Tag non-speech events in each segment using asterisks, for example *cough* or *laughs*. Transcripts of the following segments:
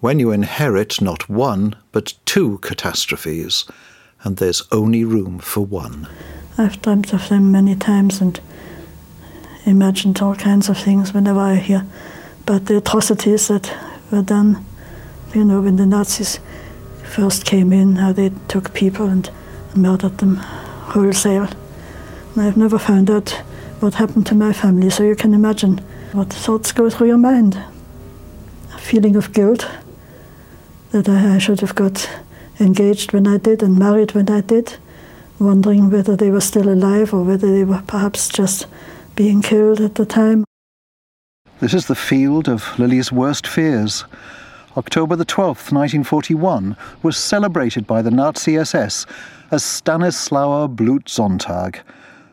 when you inherit not one, but two catastrophes, and there's only room for one. I've dreamt of them many times and imagined all kinds of things whenever I hear about the atrocities that were done. You know, when the Nazis first came in, how they took people and murdered them wholesale. And I've never found out what happened to my family, so you can imagine what thoughts go through your mind. A feeling of guilt that I, I should have got engaged when I did and married when I did, wondering whether they were still alive or whether they were perhaps just being killed at the time. This is the field of Lily's worst fears. October the 12th, 1941, was celebrated by the Nazi SS as Stanislauer Blutsonntag,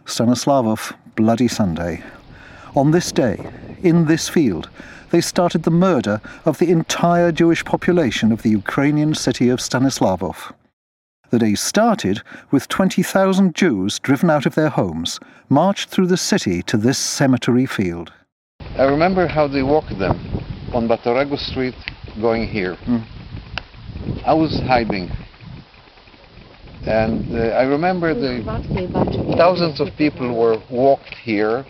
Stanislavov Bloody Sunday. On this day, in this field, they started the murder of the entire Jewish population of the Ukrainian city of Stanislavov. The day started with 20,000 Jews driven out of their homes, marched through the city to this cemetery field. I remember how they walked them on Batorego Street going here. Mm. I was hiding. And uh, I remember the thousands of people were walked here.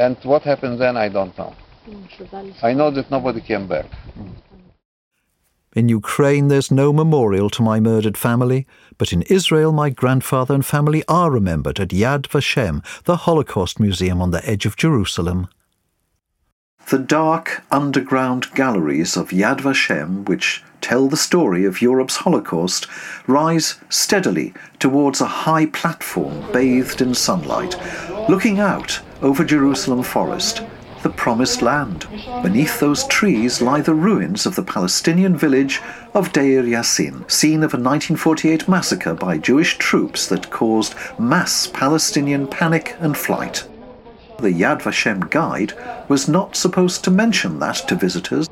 And what happened then, I don't know. Mm. I know that nobody came back. Mm. In Ukraine, there's no memorial to my murdered family, but in Israel, my grandfather and family are remembered at Yad Vashem, the Holocaust Museum on the edge of Jerusalem. The dark underground galleries of Yad Vashem, which tell the story of Europe's Holocaust, rise steadily towards a high platform bathed in sunlight, looking out over Jerusalem forest, the promised land. Beneath those trees lie the ruins of the Palestinian village of Deir Yassin, scene of a 1948 massacre by Jewish troops that caused mass Palestinian panic and flight. The Yad Vashem guide was not supposed to mention that to visitors.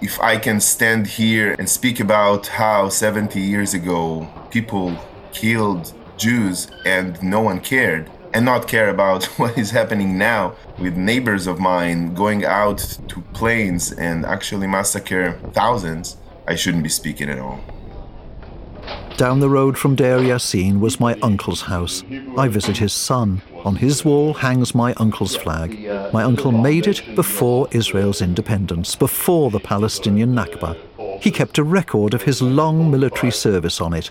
If I can stand here and speak about how 70 years ago people killed Jews and no one cared, and not care about *laughs* what is happening now with neighbors of mine going out to planes and actually massacre thousands, I shouldn't be speaking at all. Down the road from Deir Yassin was my uncle's house. I visit his son. On his wall hangs my uncle's flag. My uncle made it before Israel's independence, before the Palestinian Nakba. He kept a record of his long military service on it.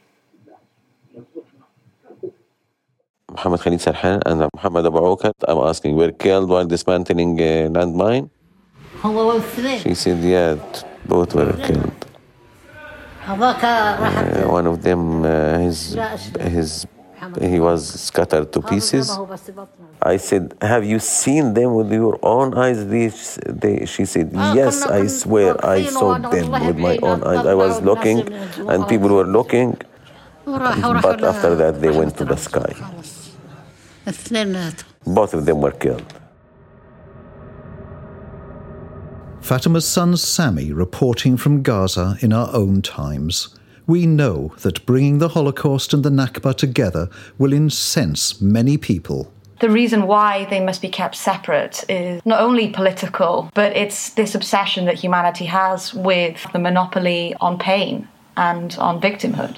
Muhammad Khalid Sarhan and Muhammad Abu Ukat, I'm asking, were killed while dismantling a landmine? She said, yeah, both were killed. Uh, one of them, uh, his, his, he was scattered to pieces. I said, have you seen them with your own eyes? These, they, she said, yes, I swear I saw them with my own eyes. I was looking and people were looking, but after that they went to the sky. Both of them were killed. Fatima's son Sami reporting from Gaza in our own times. We know that bringing the Holocaust and the Nakba together will incense many people. The reason why they must be kept separate is not only political, but it's this obsession that humanity has with the monopoly on pain and on victimhood.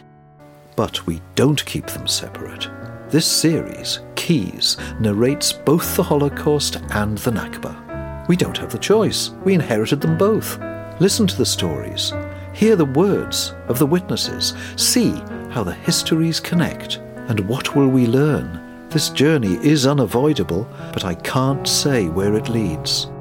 But we don't keep them separate. This series, Keys, narrates both the Holocaust and the Nakba. We don't have the choice. We inherited them both. Listen to the stories. Hear the words of the witnesses. See how the histories connect. And what will we learn? This journey is unavoidable, but I can't say where it leads.